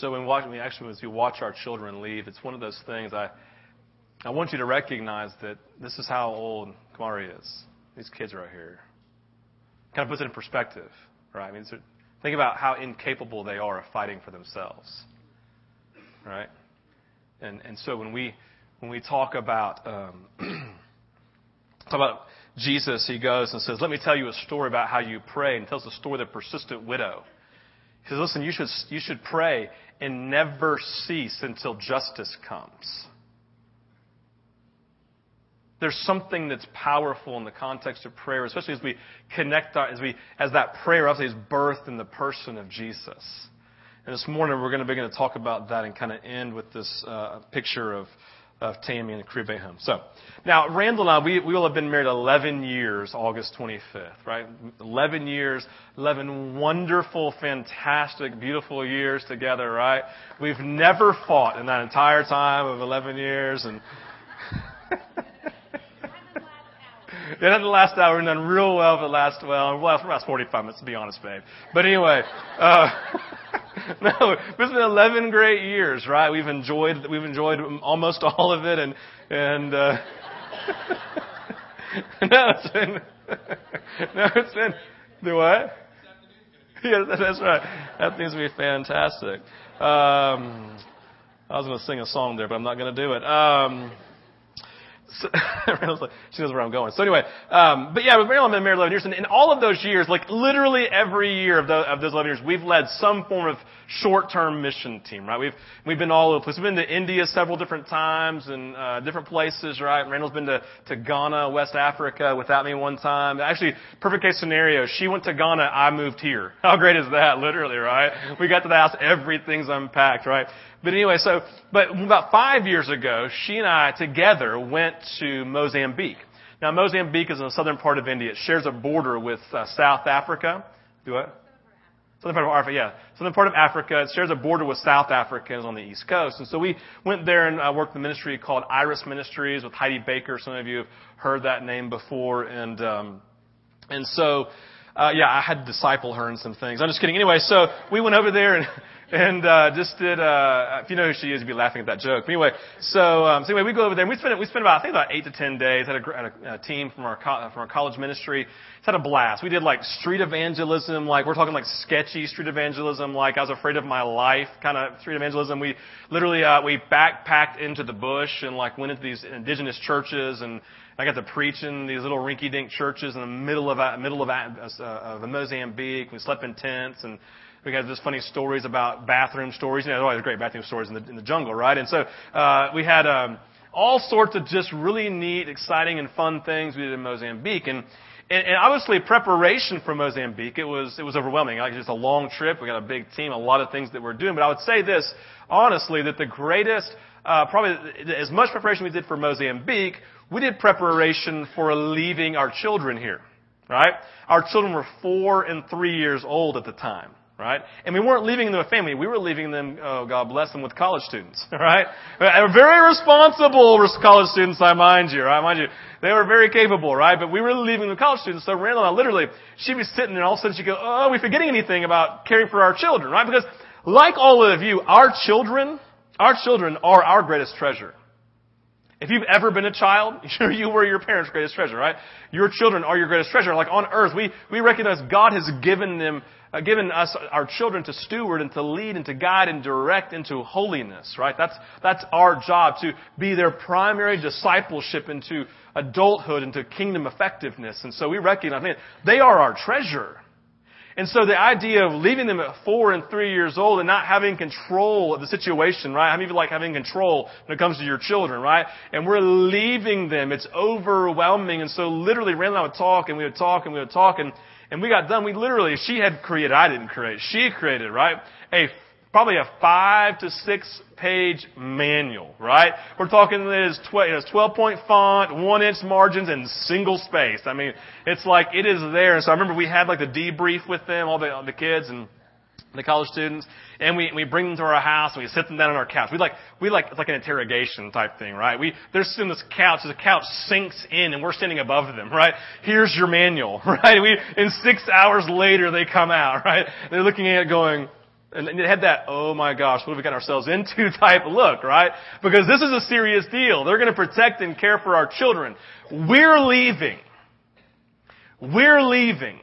So when watch, we actually, as we watch our children leave, it's one of those things I, I want you to recognize that this is how old Kamari is. These kids right here. Kind of puts it in perspective, right? I mean, so think about how incapable they are of fighting for themselves, right? And and so when we when we talk about um, talk about Jesus, he goes and says, "Let me tell you a story about how you pray," and tells the story of the persistent widow. He says, "Listen, you should you should pray and never cease until justice comes." there's something that's powerful in the context of prayer, especially as we connect our, as we as that prayer obviously is birthed in the person of Jesus. And this morning we're going to begin to talk about that and kind of end with this uh, picture of of Tammy and home. So now Randall and I we, we will have been married 11 years, August 25th, right? 11 years, 11 wonderful, fantastic, beautiful years together, right? We've never fought in that entire time of 11 years and It had the last hour and done real well for the last, well, well, for the last 45 minutes, to be honest, babe. But anyway, uh, no, it's been 11 great years, right? We've enjoyed, we've enjoyed almost all of it and, and, uh, no, it's been, no, it's been, the what? Yeah, that's right. That needs to be fantastic. Um, I was to sing a song there, but I'm not to do it. Um, so, she knows where I'm going. So anyway, um, but yeah, we've been married 11 years, and in all of those years, like literally every year of, the, of those 11 years, we've led some form of short-term mission team, right? We've we've been all over the place. We've been to India several different times and uh, different places, right? Randall's been to to Ghana, West Africa, without me one time. Actually, perfect case scenario. She went to Ghana, I moved here. How great is that? Literally, right? We got to the house, everything's unpacked, right? But anyway, so, but about five years ago, she and I together went to Mozambique. Now, Mozambique is in the southern part of India. It shares a border with uh, South Africa. Do what? Southern part of Africa, yeah. Southern part of Africa. It shares a border with South Africa. It's on the East Coast. And so we went there and uh, worked the ministry called Iris Ministries with Heidi Baker. Some of you have heard that name before. And, um, and so, uh, yeah, I had to disciple her in some things. I'm just kidding. Anyway, so we went over there and and uh, just did. Uh, if you know who she is, you'd be laughing at that joke. But anyway, so um, so anyway, we go over there. and We spent we spent about I think about eight to ten days. Had a, had a, a team from our co- from our college ministry. It's had a blast. We did like street evangelism, like we're talking like sketchy street evangelism, like I was afraid of my life kind of street evangelism. We literally uh, we backpacked into the bush and like went into these indigenous churches and. I got to preach in these little rinky-dink churches in the middle of middle of, uh, of Mozambique. We slept in tents and we had just funny stories about bathroom stories. You know, there's always great bathroom stories in the, in the jungle, right? And so, uh, we had, um, all sorts of just really neat, exciting, and fun things we did in Mozambique. And, and, and obviously preparation for Mozambique, it was, it was overwhelming. Like just a long trip. We got a big team, a lot of things that we're doing. But I would say this, honestly, that the greatest, uh, probably as much preparation we did for Mozambique, we did preparation for leaving our children here. Right? Our children were four and three years old at the time right? And we weren't leaving them with family. We were leaving them, oh, God bless them, with college students, right? Very responsible college students, I mind you, right? Mind you, they were very capable, right? But we were leaving them college students. So Randall and I, literally, she'd be sitting there, and all of a sudden she'd go, oh, are we forgetting anything about caring for our children, right? Because like all of you, our children, our children are our greatest treasure. If you've ever been a child, you were your parents' greatest treasure, right? Your children are your greatest treasure. Like on earth, we, we recognize God has given them uh, given us, our children, to steward and to lead and to guide and direct into holiness, right? That's, that's our job, to be their primary discipleship into adulthood, into kingdom effectiveness. And so we recognize, man, they are our treasure. And so the idea of leaving them at four and three years old and not having control of the situation, right? Of you like having control when it comes to your children, right? And we're leaving them. It's overwhelming. And so literally Randall and I would talk and we would talk and we would talk and and we got done. We literally, she had created, I didn't create, she created, right? A, probably a five to six page manual, right? We're talking it is 12, it is 12 point font, one inch margins, and single space. I mean, it's like, it is there. And so I remember we had like the debrief with them, all the, all the kids, and the college students, and we, we bring them to our house and we sit them down on our couch. We like, we like, it's like an interrogation type thing, right? We, they're sitting on this couch, the couch sinks in and we're standing above them, right? Here's your manual, right? We, and six hours later they come out, right? They're looking at it going, and it had that, oh my gosh, what have we got ourselves into type look, right? Because this is a serious deal. They're going to protect and care for our children. We're leaving. We're leaving.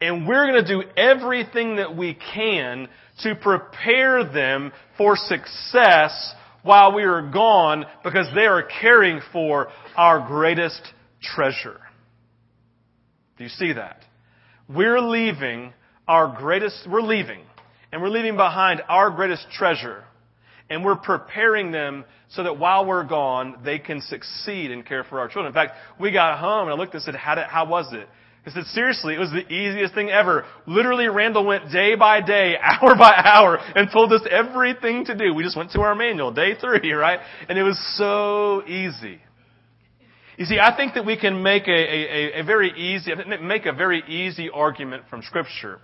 And we're going to do everything that we can to prepare them for success while we are gone because they are caring for our greatest treasure. Do you see that? We're leaving our greatest, we're leaving, and we're leaving behind our greatest treasure, and we're preparing them so that while we're gone, they can succeed and care for our children. In fact, we got home and I looked and said, how, did, how was it? I said, seriously, it was the easiest thing ever. Literally, Randall went day by day, hour by hour, and told us everything to do. We just went to our manual, day three, right? And it was so easy. You see, I think that we can make a, a, a very easy, make a very easy argument from Scripture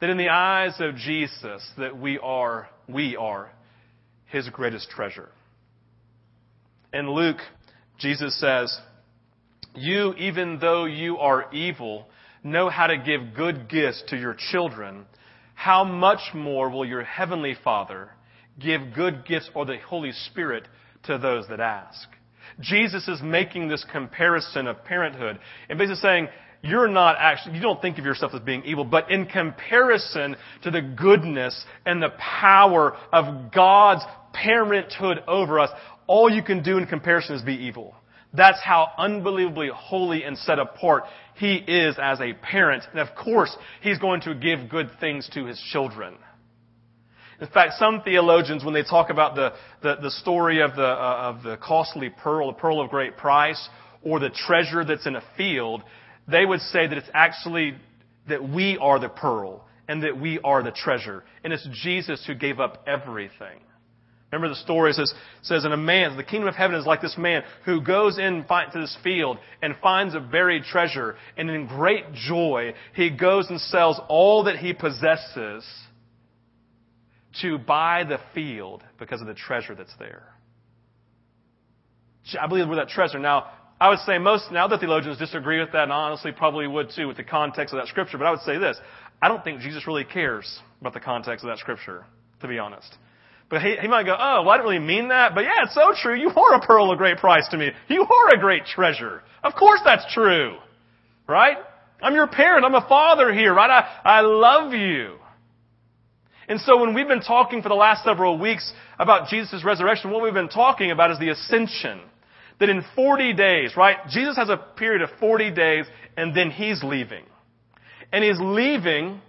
that in the eyes of Jesus, that we are, we are His greatest treasure. In Luke, Jesus says, you, even though you are evil, know how to give good gifts to your children. How much more will your heavenly Father give good gifts or the Holy Spirit to those that ask? Jesus is making this comparison of parenthood and basically saying, you're not actually, you don't think of yourself as being evil, but in comparison to the goodness and the power of God's parenthood over us, all you can do in comparison is be evil. That's how unbelievably holy and set apart he is as a parent. And of course, he's going to give good things to his children. In fact, some theologians, when they talk about the, the, the story of the, uh, of the costly pearl, the pearl of great price, or the treasure that's in a field, they would say that it's actually that we are the pearl and that we are the treasure. And it's Jesus who gave up everything. Remember the story says, says in a man, the kingdom of heaven is like this man who goes in to this field and finds a buried treasure and in great joy he goes and sells all that he possesses to buy the field because of the treasure that's there. I believe we're that treasure. Now, I would say most, now the theologians disagree with that, and honestly probably would too with the context of that scripture, but I would say this. I don't think Jesus really cares about the context of that scripture, to be honest. But he, he might go, oh, well, I didn't really mean that, but yeah, it's so true. You are a pearl of great price to me. You are a great treasure. Of course that's true. Right? I'm your parent. I'm a father here, right? I, I love you. And so when we've been talking for the last several weeks about Jesus' resurrection, what we've been talking about is the ascension. That in 40 days, right? Jesus has a period of 40 days and then he's leaving. And he's leaving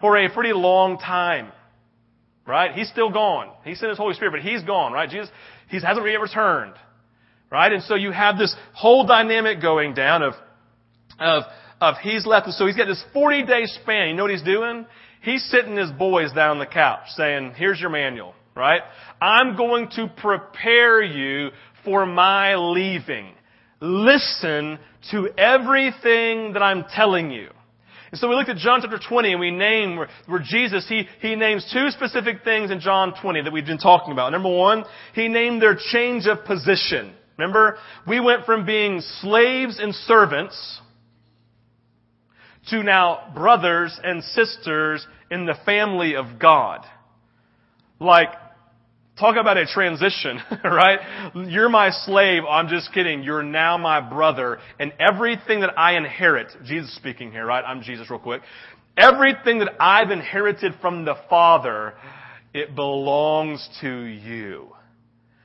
for a pretty long time. Right? He's still gone. He sent his Holy Spirit, but he's gone, right? Jesus, he hasn't yet returned. Right? And so you have this whole dynamic going down of, of, of he's left. So he's got this 40 day span. You know what he's doing? He's sitting his boys down on the couch saying, here's your manual, right? I'm going to prepare you for my leaving. Listen to everything that I'm telling you. And so we looked at John chapter 20 and we named where, where, Jesus, he, he names two specific things in John 20 that we've been talking about. Number one, he named their change of position. Remember? We went from being slaves and servants to now brothers and sisters in the family of God. Like, talk about a transition, right? You're my slave. I'm just kidding. You're now my brother. And everything that I inherit, Jesus speaking here, right? I'm Jesus real quick. Everything that I've inherited from the Father, it belongs to you.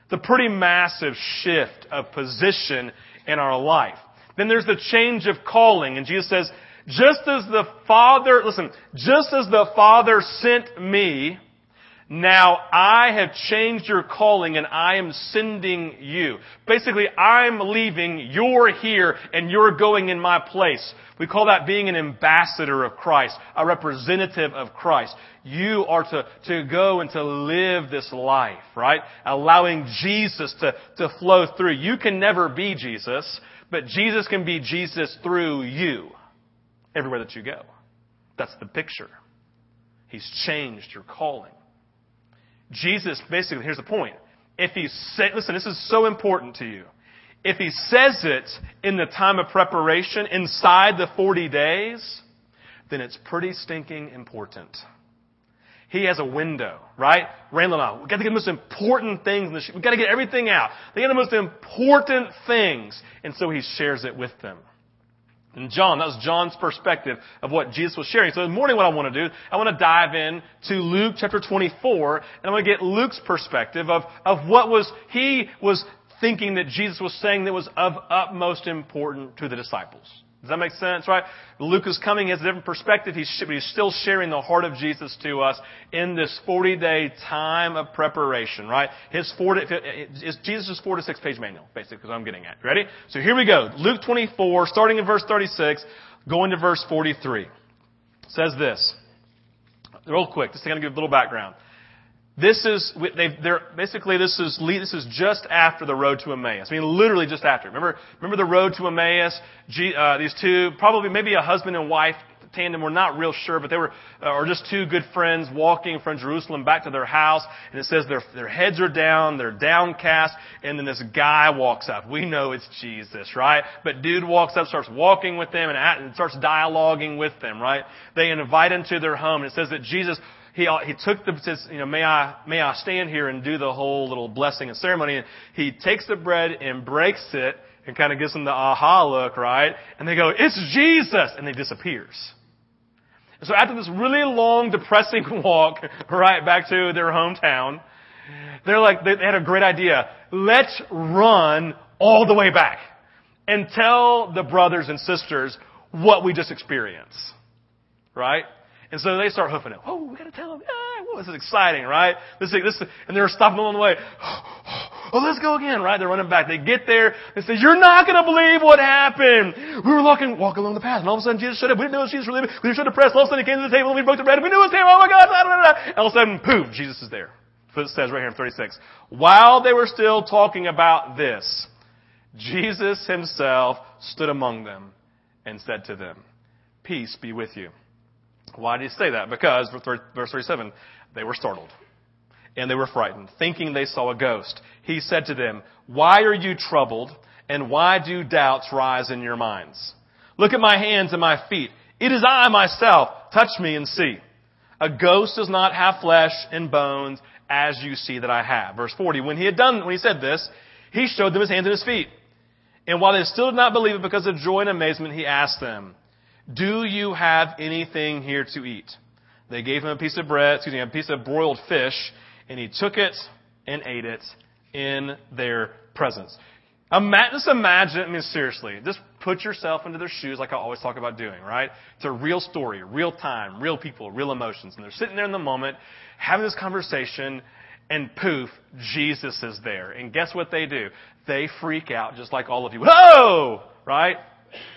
It's a pretty massive shift of position in our life. Then there's the change of calling, and Jesus says, just as the Father, listen, just as the Father sent me, now I have changed your calling and I am sending you. Basically, I'm leaving, you're here, and you're going in my place. We call that being an ambassador of Christ, a representative of Christ. You are to, to go and to live this life, right? Allowing Jesus to, to flow through. You can never be Jesus, but Jesus can be Jesus through you everywhere that you go. That's the picture. He's changed your calling. Jesus, basically, here's the point. If he say, listen, this is so important to you. If he says it in the time of preparation, inside the 40 days, then it's pretty stinking important. he has a window, right? Randall and I, we got to get the most important things in the ship. We got to get everything out. They got the most important things. And so he shares it with them. And John, that was John's perspective of what Jesus was sharing. So this morning what I want to do, I want to dive in to Luke chapter 24, and I want to get Luke's perspective of, of what was, he was thinking that Jesus was saying that was of utmost importance to the disciples. Does that make sense, right? Luke is coming, he has a different perspective. He's, he's still sharing the heart of Jesus to us in this 40 day time of preparation, right? His 40, it's Jesus' 4 to 6 page manual, basically, what I'm getting at. Ready? So here we go. Luke 24, starting in verse 36, going to verse 43. It says this. Real quick, just to kind of give a little background. This is, they're, basically this is, this is just after the road to Emmaus. I mean, literally just after. Remember, remember the road to Emmaus? Uh, these two, probably maybe a husband and wife tandem, we're not real sure, but they were, uh, or just two good friends walking from Jerusalem back to their house, and it says their, their heads are down, they're downcast, and then this guy walks up. We know it's Jesus, right? But dude walks up, starts walking with them, and, at, and starts dialoguing with them, right? They invite him to their home, and it says that Jesus he, uh, he took the, says, you know, may I, may I stand here and do the whole little blessing and ceremony. And he takes the bread and breaks it and kind of gives them the aha look, right? And they go, it's Jesus! And he disappears. And so after this really long, depressing walk, right, back to their hometown, they're like, they had a great idea. Let's run all the way back and tell the brothers and sisters what we just experienced. Right? And so they start hoofing it. Oh, we gotta tell them. Ah, this is exciting, right? This, this, and they're stopping along the way. Oh, let's go again, right? They're running back. They get there. They say, you're not gonna believe what happened. We were walking, walking along the path, and all of a sudden Jesus showed up. We didn't know Jesus was leaving. We should have pressed. All of a sudden he came to the table, and we broke the bread, we knew it was him. Oh my God! And all of a sudden, poof, Jesus is there. It says right here in 36. While they were still talking about this, Jesus himself stood among them and said to them, Peace be with you. Why did he say that? Because, verse 37, they were startled and they were frightened, thinking they saw a ghost. He said to them, Why are you troubled and why do doubts rise in your minds? Look at my hands and my feet. It is I myself. Touch me and see. A ghost does not have flesh and bones as you see that I have. Verse 40. When he had done, when he said this, he showed them his hands and his feet. And while they still did not believe it because of joy and amazement, he asked them, do you have anything here to eat? They gave him a piece of bread, excuse me, a piece of broiled fish, and he took it and ate it in their presence. Just imagine, I mean, seriously, just put yourself into their shoes like I always talk about doing, right? It's a real story, real time, real people, real emotions. And they're sitting there in the moment, having this conversation, and poof, Jesus is there. And guess what they do? They freak out just like all of you. Whoa! Right?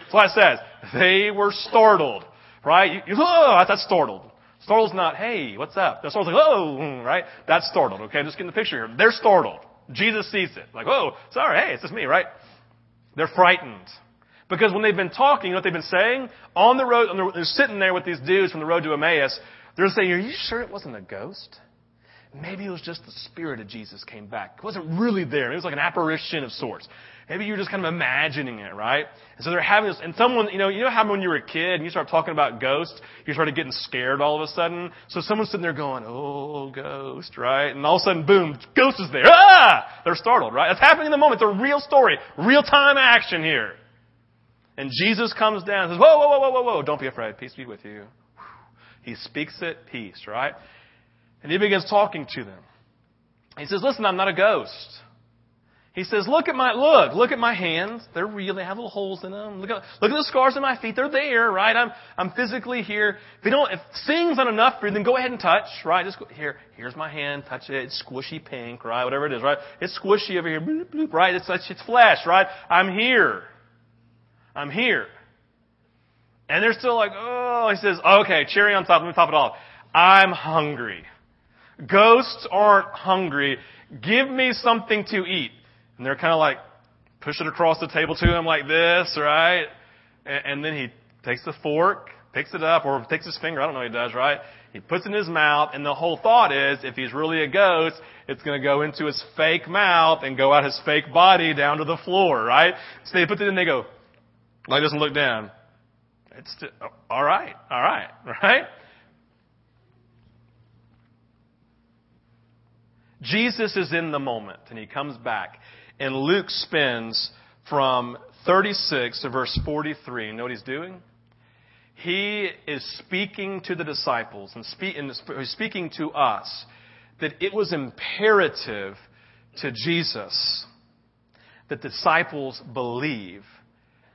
That's what it says. They were startled. Right? You, you, oh, that's startled. Startled's not, hey, what's up? The startled's like, oh, right? That's startled, okay? I'm just getting the picture here. They're startled. Jesus sees it. Like, oh, sorry, hey, it's just me, right? They're frightened. Because when they've been talking, you know what they've been saying? On the road, on the, they're sitting there with these dudes from the road to Emmaus. They're saying, are you sure it wasn't a ghost? Maybe it was just the spirit of Jesus came back. It wasn't really there. It was like an apparition of sorts. Maybe you're just kind of imagining it, right? And so they're having this, and someone, you know, you know how when you were a kid and you start talking about ghosts, you started getting scared all of a sudden? So someone's sitting there going, oh, ghost, right? And all of a sudden, boom, ghost is there. Ah! They're startled, right? It's happening in the moment. It's a real story. Real time action here. And Jesus comes down and says, whoa, whoa, whoa, whoa, whoa, whoa, don't be afraid. Peace be with you. He speaks it, peace, right? And he begins talking to them. He says, listen, I'm not a ghost. He says, look at my, look, look at my hands. They're real. They have little holes in them. Look at, look at the scars on my feet. They're there, right? I'm, I'm physically here. If you don't, if seeing's not enough for you, then go ahead and touch, right? Just go, here, here's my hand. Touch it. It's squishy pink, right? Whatever it is, right? It's squishy over here, bloop, bloop, right? It's, it's flesh, right? I'm here. I'm here. And they're still like, oh, he says, okay, cherry on top. Let me top it off. I'm hungry. Ghosts aren't hungry. Give me something to eat. And they're kind of like, push it across the table to him like this, right? And, and then he takes the fork, picks it up, or takes his finger, I don't know what he does, right? He puts it in his mouth, and the whole thought is, if he's really a ghost, it's gonna go into his fake mouth and go out his fake body down to the floor, right? So they put it in, they go, like doesn't look down. It's, oh, alright, alright, right? Jesus is in the moment and he comes back. And Luke spends from 36 to verse 43. You know what he's doing? He is speaking to the disciples and, speak, and speaking to us that it was imperative to Jesus that disciples believe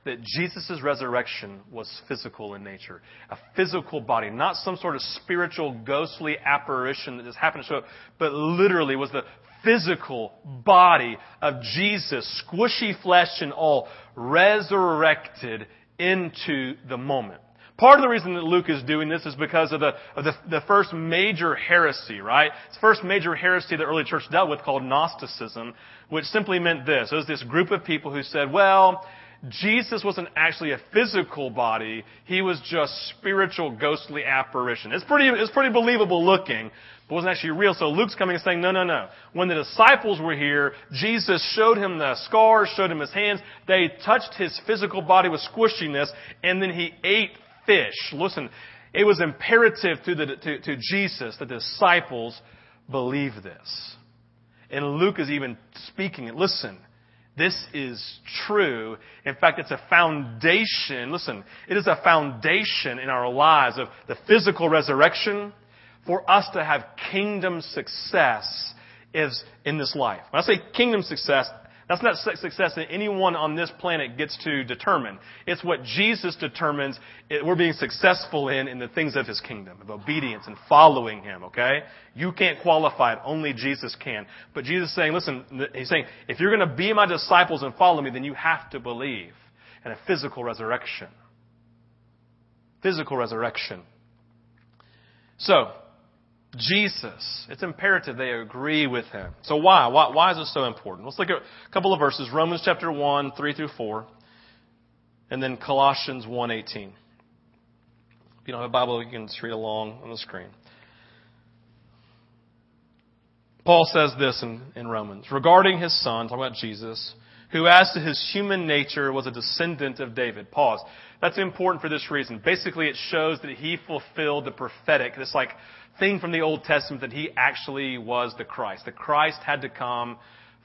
that Jesus' resurrection was physical in nature. A physical body, not some sort of spiritual, ghostly apparition that just happened to show up, but literally was the physical body of Jesus, squishy flesh and all, resurrected into the moment. Part of the reason that Luke is doing this is because of the, of the, the first major heresy, right? It's the first major heresy the early church dealt with called Gnosticism, which simply meant this. It was this group of people who said, well, Jesus wasn't actually a physical body. He was just spiritual, ghostly apparition. It's pretty, it's pretty believable looking, but wasn't actually real. So Luke's coming and saying, no, no, no. When the disciples were here, Jesus showed him the scars, showed him his hands. They touched his physical body with squishiness, and then he ate fish. Listen, it was imperative to, the, to, to Jesus that the disciples believe this. And Luke is even speaking it. Listen, this is true. In fact, it's a foundation. Listen, it is a foundation in our lives of the physical resurrection for us to have kingdom success is in this life. When I say kingdom success, that's not success that anyone on this planet gets to determine. It's what Jesus determines we're being successful in in the things of His kingdom, of obedience and following Him, okay? You can't qualify it. Only Jesus can. But Jesus is saying, listen, He's saying, if you're going to be my disciples and follow me, then you have to believe in a physical resurrection. Physical resurrection. So, Jesus. It's imperative they agree with him. So why? Why, why is it so important? Let's look at a couple of verses. Romans chapter 1, 3 through 4. And then Colossians 1.18. If you don't have a Bible, you can just read along on the screen. Paul says this in, in Romans regarding his son, talking about Jesus, who as to his human nature was a descendant of David. Pause. That's important for this reason. Basically, it shows that he fulfilled the prophetic, this like thing from the Old Testament that he actually was the Christ. The Christ had to come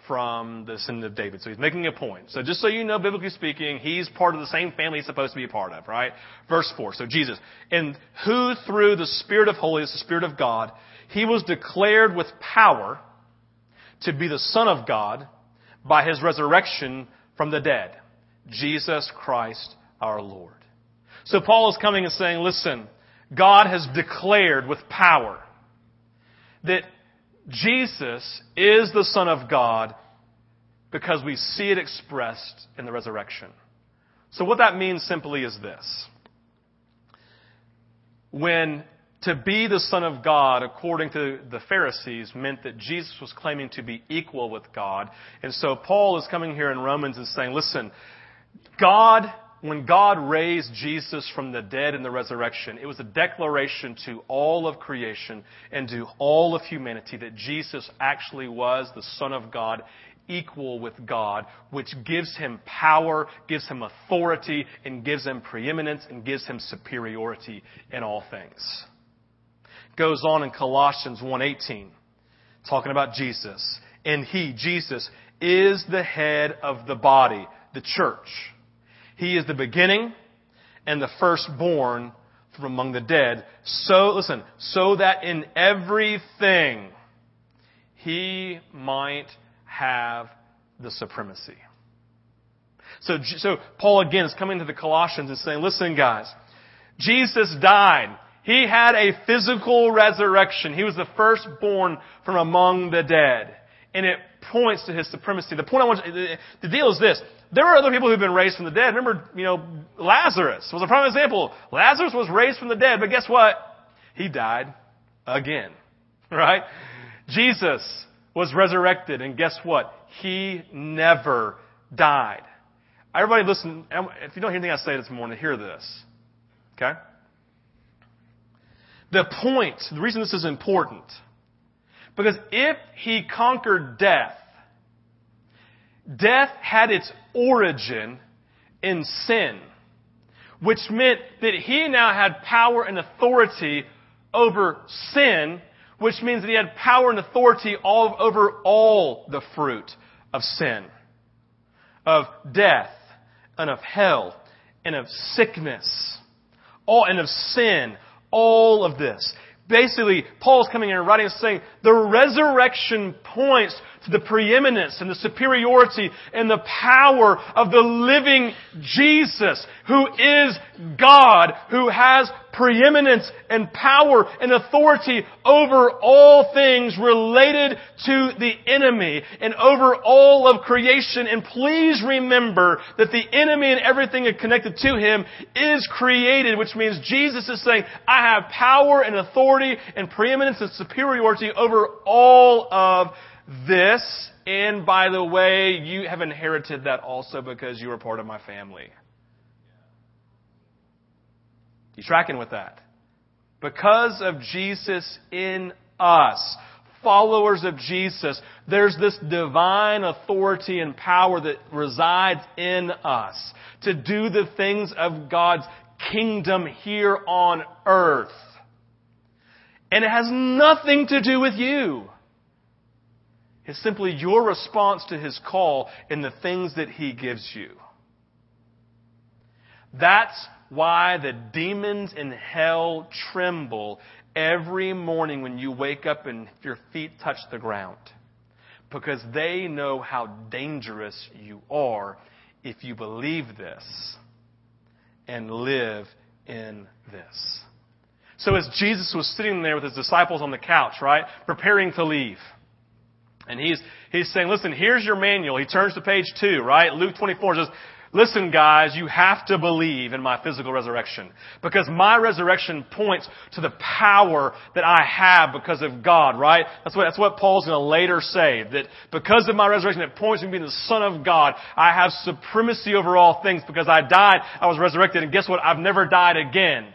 from the descendant of David. So he's making a point. So just so you know, biblically speaking, he's part of the same family he's supposed to be a part of, right? Verse 4. So Jesus. And who through the Spirit of holiness, the Spirit of God, he was declared with power to be the Son of God by his resurrection from the dead. Jesus Christ our Lord. So Paul is coming and saying, listen, God has declared with power that Jesus is the Son of God because we see it expressed in the resurrection. So what that means simply is this. When to be the Son of God, according to the Pharisees, meant that Jesus was claiming to be equal with God. And so Paul is coming here in Romans and saying, listen, God when God raised Jesus from the dead in the resurrection, it was a declaration to all of creation and to all of humanity that Jesus actually was the Son of God, equal with God, which gives him power, gives him authority, and gives him preeminence and gives him superiority in all things. Goes on in Colossians 1:18, talking about Jesus. And he, Jesus, is the head of the body, the church he is the beginning and the firstborn from among the dead. So, listen, so that in everything he might have the supremacy. So, so Paul again is coming to the Colossians and saying, listen guys, Jesus died. He had a physical resurrection. He was the firstborn from among the dead. And it points to his supremacy. The point I want you, the deal is this. There are other people who've been raised from the dead. Remember, you know, Lazarus was a prime example. Lazarus was raised from the dead, but guess what? He died again. Right? Jesus was resurrected, and guess what? He never died. Everybody listen, if you don't hear anything I say this morning, hear this. Okay? The point, the reason this is important, because if he conquered death, death had its origin in sin, which meant that he now had power and authority over sin, which means that he had power and authority all over all the fruit of sin, of death, and of hell, and of sickness, all, and of sin, all of this. Basically, Paul's coming in and writing and saying the resurrection points to the preeminence and the superiority and the power of the living Jesus, who is God, who has preeminence and power and authority over all things related to the enemy and over all of creation. And please remember that the enemy and everything connected to him is created, which means Jesus is saying, I have power and authority and preeminence and superiority over all of this. And by the way, you have inherited that also because you are part of my family. You tracking with that? Because of Jesus in us, followers of Jesus, there's this divine authority and power that resides in us to do the things of God's kingdom here on earth. And it has nothing to do with you. It's simply your response to His call in the things that He gives you. That's why the demons in hell tremble every morning when you wake up and your feet touch the ground. Because they know how dangerous you are if you believe this and live in this. So as Jesus was sitting there with his disciples on the couch, right, preparing to leave, and he's, he's saying, listen, here's your manual. He turns to page two, right? Luke 24 says, listen guys, you have to believe in my physical resurrection. Because my resurrection points to the power that I have because of God, right? That's what, that's what Paul's going to later say. That because of my resurrection, it points to me being the Son of God. I have supremacy over all things because I died, I was resurrected, and guess what? I've never died again.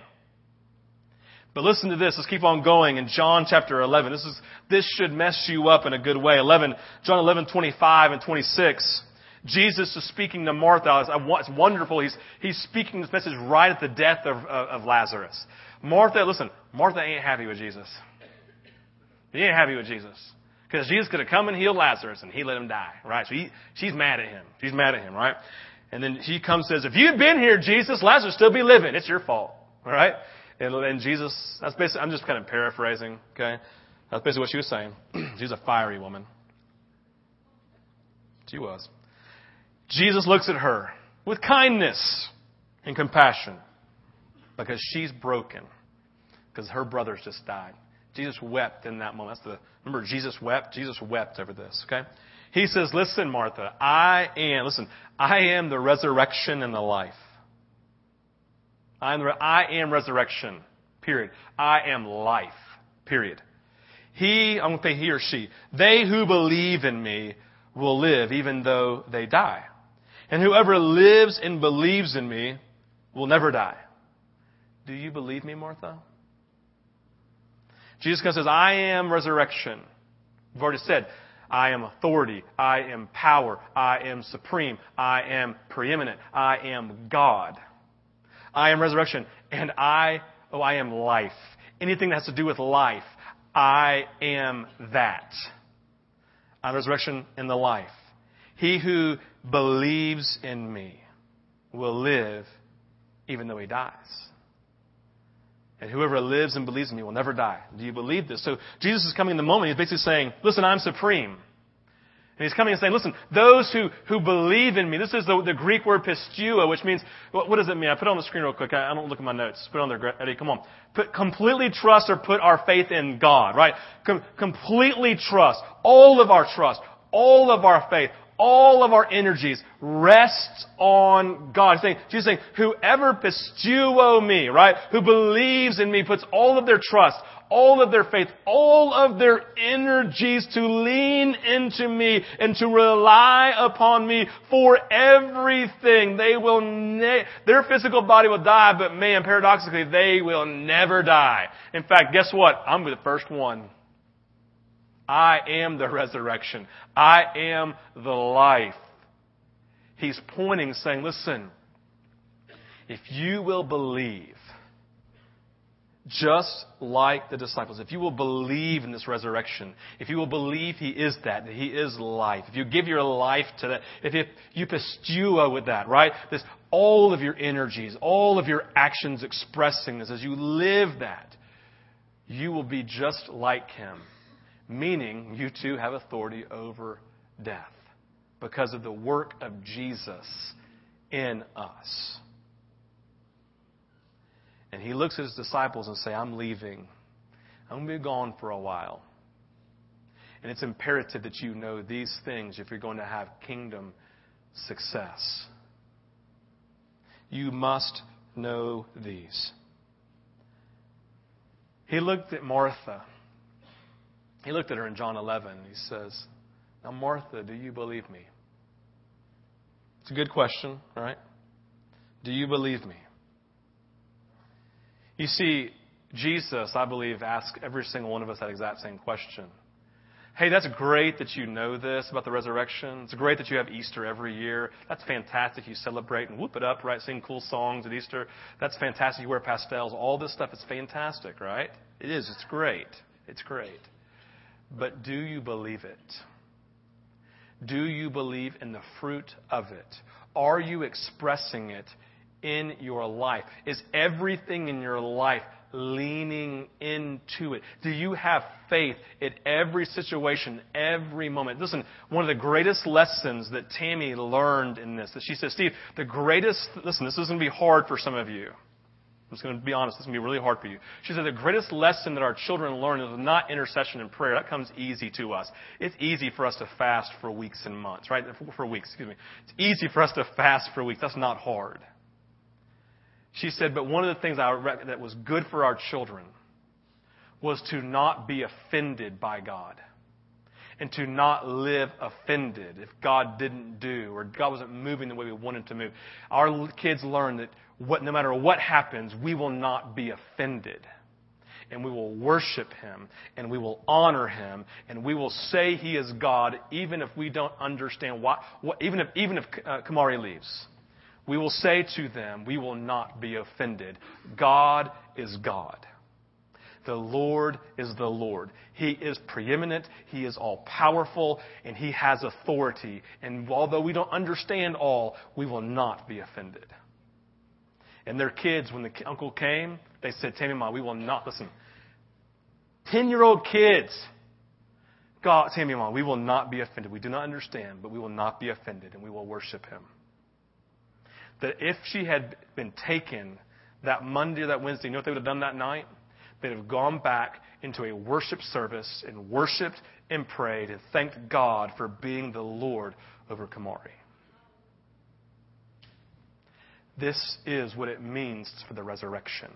But listen to this. Let's keep on going in John chapter 11. This is, this should mess you up in a good way. 11, John 11, 25 and 26. Jesus is speaking to Martha. It's wonderful. He's, he's speaking this message right at the death of, of, of Lazarus. Martha, listen, Martha ain't happy with Jesus. He ain't happy with Jesus. Because Jesus could have come and healed Lazarus and he let him die, right? So he, she's mad at him. She's mad at him, right? And then he comes and says, if you'd been here, Jesus, Lazarus would still be living. It's your fault, all right? And, and Jesus, that's basically, I'm just kind of paraphrasing, okay? That's basically what she was saying. She's a fiery woman. She was. Jesus looks at her with kindness and compassion because she's broken because her brothers just died. Jesus wept in that moment. That's the, remember, Jesus wept? Jesus wept over this, okay? He says, listen, Martha, I am, listen, I am the resurrection and the life. I am, I am resurrection. Period. I am life. Period. He, going to say he or she, they who believe in me will live even though they die. And whoever lives and believes in me will never die. Do you believe me, Martha? Jesus Christ says, I am resurrection. We've already said, I am authority. I am power. I am supreme. I am preeminent. I am God. I am resurrection, and I, oh, I am life. Anything that has to do with life, I am that. I'm resurrection and the life. He who believes in me will live even though he dies. And whoever lives and believes in me will never die. Do you believe this? So Jesus is coming in the moment. He's basically saying, listen, I'm supreme. And he's coming and saying, listen, those who, who believe in me, this is the, the Greek word pisteuo, which means, what, what, does it mean? I put it on the screen real quick. I, I don't look at my notes. Put it on there, Eddie. Come on. Put, completely trust or put our faith in God, right? Com- completely trust. All of our trust. All of our faith. All of our energies rests on God. He's Saying, she's saying, whoever pisteuo me, right? Who believes in me puts all of their trust, all of their faith, all of their energies to lean into me and to rely upon me for everything. They will, ne- their physical body will die, but man, paradoxically, they will never die. In fact, guess what? I'm the first one. I am the resurrection. I am the life. He's pointing, saying, listen, if you will believe, just like the disciples, if you will believe in this resurrection, if you will believe He is that, that He is life, if you give your life to that, if you, you pisteuo uh, with that, right? This, all of your energies, all of your actions expressing this, as you live that, you will be just like Him. Meaning, you too have authority over death because of the work of Jesus in us. And he looks at his disciples and say, I'm leaving. I'm going to be gone for a while. And it's imperative that you know these things if you're going to have kingdom success. You must know these. He looked at Martha. He looked at her in John 11. He says, Now, Martha, do you believe me? It's a good question, right? Do you believe me? You see, Jesus, I believe, asked every single one of us that exact same question. Hey, that's great that you know this about the resurrection. It's great that you have Easter every year. That's fantastic. You celebrate and whoop it up, right? Sing cool songs at Easter. That's fantastic. You wear pastels. All this stuff is fantastic, right? It is. It's great. It's great. But do you believe it? Do you believe in the fruit of it? Are you expressing it in your life? Is everything in your life leaning into it? Do you have faith in every situation, every moment? Listen, one of the greatest lessons that Tammy learned in this, that she said, Steve, the greatest, listen, this is going to be hard for some of you. I'm just going to be honest, this is going to be really hard for you. She said the greatest lesson that our children learn is not intercession and prayer. That comes easy to us. It's easy for us to fast for weeks and months, right? For weeks, excuse me. It's easy for us to fast for weeks. That's not hard. She said, but one of the things that was good for our children was to not be offended by God and to not live offended if God didn't do or God wasn't moving the way we wanted to move. Our kids learn that what, no matter what happens, we will not be offended. And we will worship Him and we will honor Him and we will say He is God even if we don't understand why, what, even if, even if uh, Kamari leaves we will say to them, we will not be offended. God is God. The Lord is the Lord. He is preeminent. He is all powerful and He has authority. And although we don't understand all, we will not be offended. And their kids, when the uncle came, they said, Tammy Ma, we will not, listen, 10 year old kids, God, Tammy Ma, we will not be offended. We do not understand, but we will not be offended and we will worship Him that if she had been taken that Monday or that Wednesday, you know what they would have done that night? They'd have gone back into a worship service and worshiped and prayed and thanked God for being the Lord over Kamari. This is what it means for the resurrection.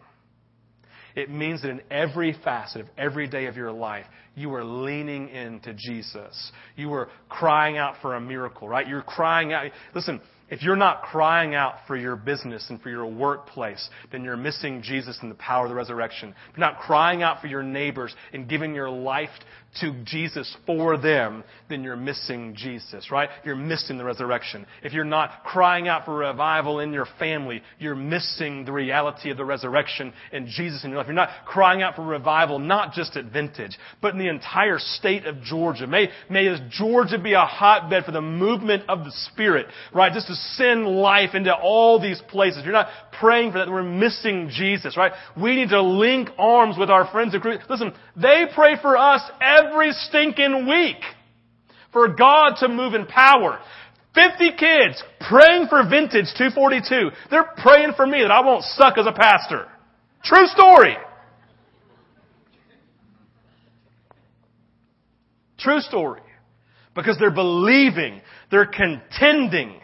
It means that in every facet of every day of your life, you were leaning into Jesus. You were crying out for a miracle, right? You're crying out. Listen, if you're not crying out for your business and for your workplace, then you're missing Jesus and the power of the resurrection. If you're not crying out for your neighbors and giving your life to Jesus for them, then you're missing Jesus, right? You're missing the resurrection. If you're not crying out for revival in your family, you're missing the reality of the resurrection and Jesus in your life. You're not crying out for revival, not just at Vintage, but in the entire state of Georgia. May, may Georgia be a hotbed for the movement of the Spirit, right? Just to send life into all these places. You're not praying for that. We're missing Jesus, right? We need to link arms with our friends. In Christ. Listen, they pray for us every stinking week for God to move in power. 50 kids praying for Vintage 242. They're praying for me that I won't suck as a pastor. True story. True story. Because they're believing, they're contending,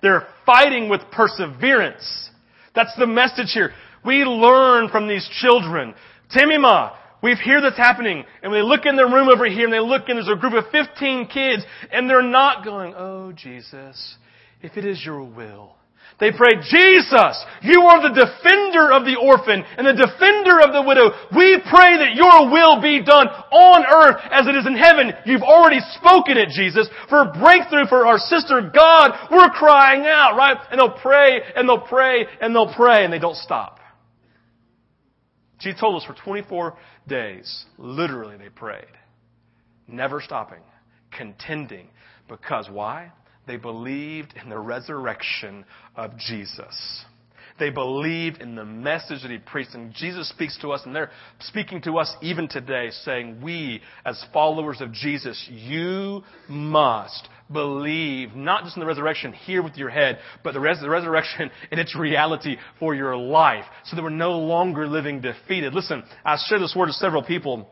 they're fighting with perseverance. That's the message here. We learn from these children. Timima, we hear this happening, and we look in the room over here, and they look, and there's a group of 15 kids, and they're not going, Oh, Jesus, if it is your will, they prayed, Jesus, you are the defender of the orphan and the defender of the widow. We pray that your will be done on earth as it is in heaven. You've already spoken it, Jesus. For a breakthrough for our sister God, we're crying out, right? And they'll pray and they'll pray and they'll pray and they don't stop. She told us for 24 days, literally, they prayed, never stopping, contending. Because why? They believed in the resurrection of Jesus. They believed in the message that he preached. And Jesus speaks to us, and they're speaking to us even today, saying, We, as followers of Jesus, you must believe not just in the resurrection here with your head, but the, res- the resurrection in its reality for your life, so that we're no longer living defeated. Listen, I shared this word to several people.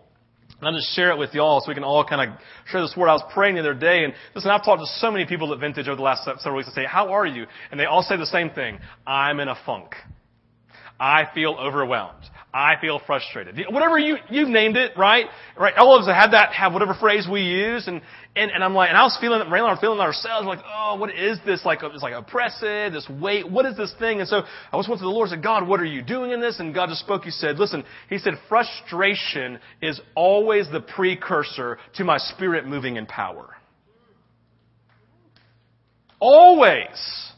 And I'll just share it with y'all so we can all kind of share this word. I was praying the other day, and listen, I've talked to so many people at Vintage over the last several weeks and say, how are you? And they all say the same thing. I'm in a funk. I feel overwhelmed. I feel frustrated. Whatever you, you've named it, right? Right? All of us have that, have whatever phrase we use, and, and, and I'm like, and I was feeling, Raylan and I were feeling ourselves, like, oh, what is this? Like, it's like oppressive, this weight, what is this thing? And so I just went to the Lord and said, God, what are you doing in this? And God just spoke, He said, listen, He said, frustration is always the precursor to my spirit moving in power. Always.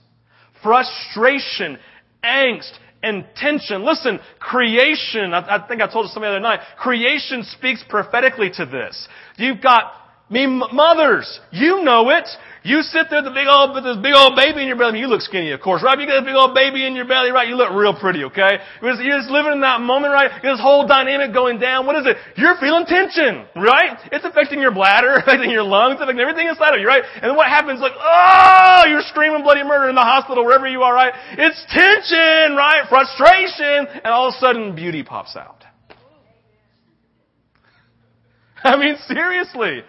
Frustration, angst, and tension. Listen, creation, I, I, think I told you something the other night, creation speaks prophetically to this. You've got, me mothers, you know it. You sit there with the big old, with this big old baby in your belly. You look skinny, of course, right? You got a big old baby in your belly, right? You look real pretty, okay? You're just, you're just living in that moment, right? This whole dynamic going down. What is it? You're feeling tension, right? It's affecting your bladder, affecting your lungs, affecting everything inside of you, right? And then what happens? Like, oh, you're screaming bloody murder in the hospital, wherever you are, right? It's tension, right? Frustration, and all of a sudden beauty pops out. I mean, seriously.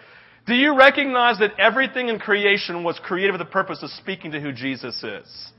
Do you recognize that everything in creation was created with the purpose of speaking to who Jesus is?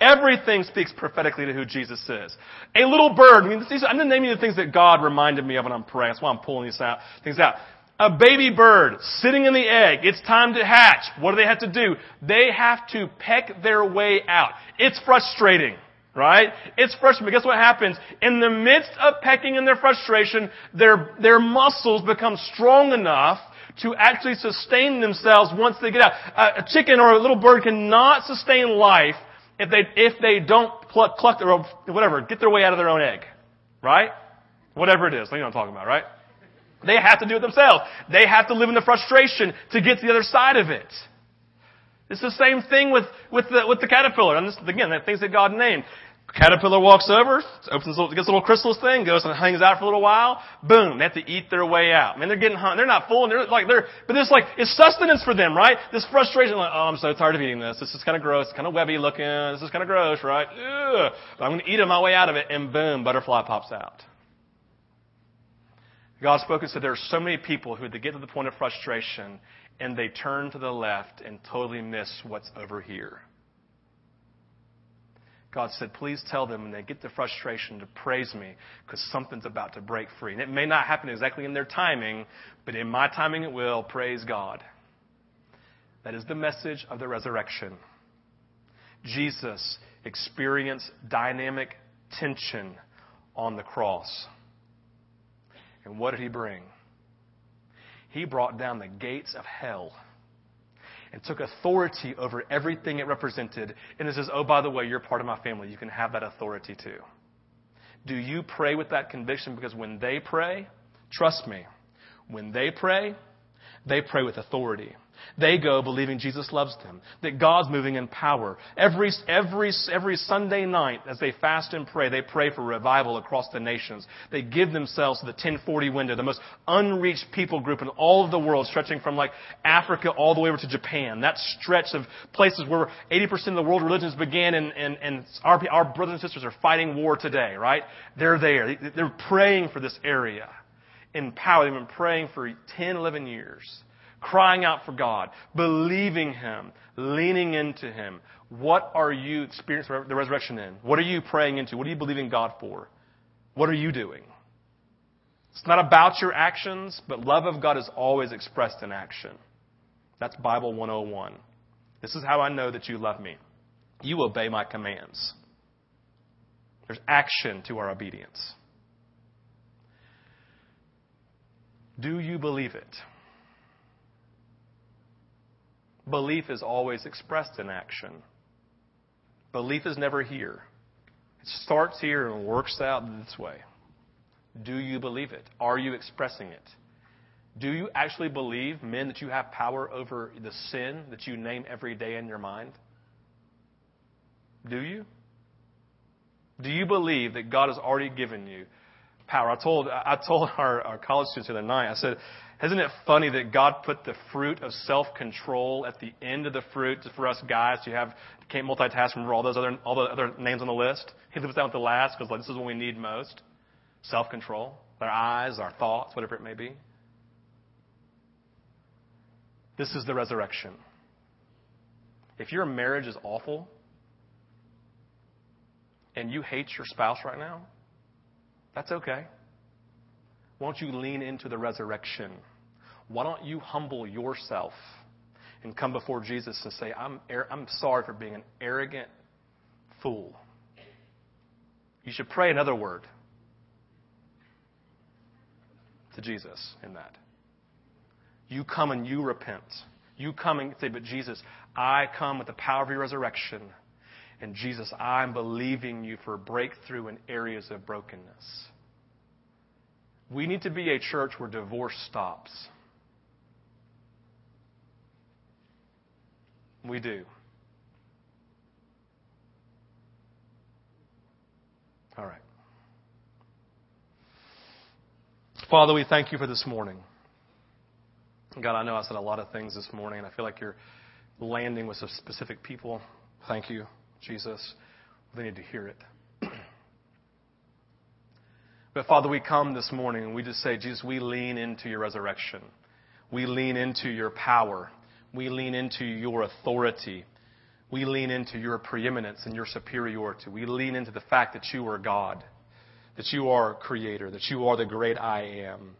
Everything speaks prophetically to who Jesus is. A little bird. I mean, these, I'm naming the things that God reminded me of when I'm praying. That's why I'm pulling these out, things out. A baby bird sitting in the egg. It's time to hatch. What do they have to do? They have to peck their way out. It's frustrating. Right? It's frustrating. But guess what happens? In the midst of pecking and their frustration, their, their muscles become strong enough to actually sustain themselves once they get out. A chicken or a little bird cannot sustain life if they, if they don't cluck, cluck or whatever, get their way out of their own egg. Right? Whatever it is. You know what I'm talking about, right? They have to do it themselves. They have to live in the frustration to get to the other side of it. It's the same thing with, with the, with the caterpillar. And this, again, the things that God named. Caterpillar walks over, opens, gets a little chrysalis thing, goes and hangs out for a little while. Boom, they have to eat their way out. I mean, they're getting hungry. They're not full, and they're like they're, but it's like it's sustenance for them, right? This frustration, like, oh, I'm so tired of eating this. This is kind of gross, kind of webby looking. This is kind of gross, right? Ugh. But I'm going to eat it my way out of it, and boom, butterfly pops out. God spoke and said there are so many people who they get to the point of frustration and they turn to the left and totally miss what's over here. God said, please tell them when they get the frustration to praise me because something's about to break free. And it may not happen exactly in their timing, but in my timing it will. Praise God. That is the message of the resurrection. Jesus experienced dynamic tension on the cross. And what did he bring? He brought down the gates of hell and took authority over everything it represented. And it says, oh, by the way, you're part of my family. You can have that authority too. Do you pray with that conviction? Because when they pray, trust me, when they pray, they pray with authority. They go believing Jesus loves them, that God's moving in power. Every, every, every Sunday night, as they fast and pray, they pray for revival across the nations. They give themselves to the 1040 window, the most unreached people group in all of the world, stretching from like Africa all the way over to Japan. That stretch of places where 80% of the world religions began and, and, and our, our brothers and sisters are fighting war today, right? They're there. They're praying for this area in power. They've been praying for 10, 11 years crying out for God, believing Him, leaning into Him. What are you experiencing the resurrection in? What are you praying into? What are you believing God for? What are you doing? It's not about your actions, but love of God is always expressed in action. That's Bible 101. This is how I know that you love me. You obey my commands. There's action to our obedience. Do you believe it? Belief is always expressed in action. Belief is never here. It starts here and works out this way. Do you believe it? Are you expressing it? Do you actually believe, men, that you have power over the sin that you name every day in your mind? Do you? Do you believe that God has already given you power? I told, I told our, our college students the other night, I said, isn't it funny that God put the fruit of self-control at the end of the fruit for us guys? You have can't multitask. Remember all those other all the other names on the list. He puts that with the last because like, this is what we need most: self-control, our eyes, our thoughts, whatever it may be. This is the resurrection. If your marriage is awful and you hate your spouse right now, that's okay. Won't you lean into the resurrection? Why don't you humble yourself and come before Jesus and say, I'm, I'm sorry for being an arrogant fool? You should pray another word to Jesus in that. You come and you repent. You come and say, But Jesus, I come with the power of your resurrection. And Jesus, I'm believing you for breakthrough in areas of brokenness. We need to be a church where divorce stops. We do. All right. Father, we thank you for this morning. God, I know I said a lot of things this morning, and I feel like you're landing with some specific people. Thank you, Jesus. They need to hear it. But Father, we come this morning and we just say, Jesus, we lean into your resurrection. We lean into your power. We lean into your authority. We lean into your preeminence and your superiority. We lean into the fact that you are God, that you are creator, that you are the great I am.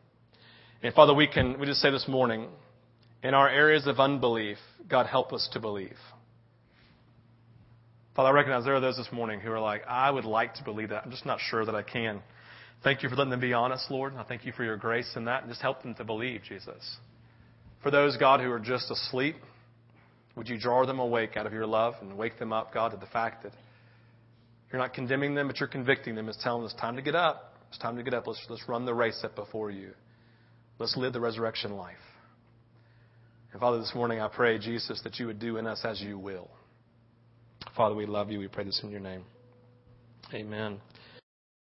And Father, we can, we just say this morning, in our areas of unbelief, God help us to believe. Father, I recognize there are those this morning who are like, I would like to believe that. I'm just not sure that I can. Thank you for letting them be honest, Lord. And I thank you for your grace in that and just help them to believe, Jesus. For those, God, who are just asleep, would you draw them awake out of your love and wake them up, God, to the fact that you're not condemning them, but you're convicting them. It's telling them it's time to get up. It's time to get up. Let's, let's run the race up before you. Let's live the resurrection life. And Father, this morning I pray, Jesus, that you would do in us as you will. Father, we love you. We pray this in your name. Amen.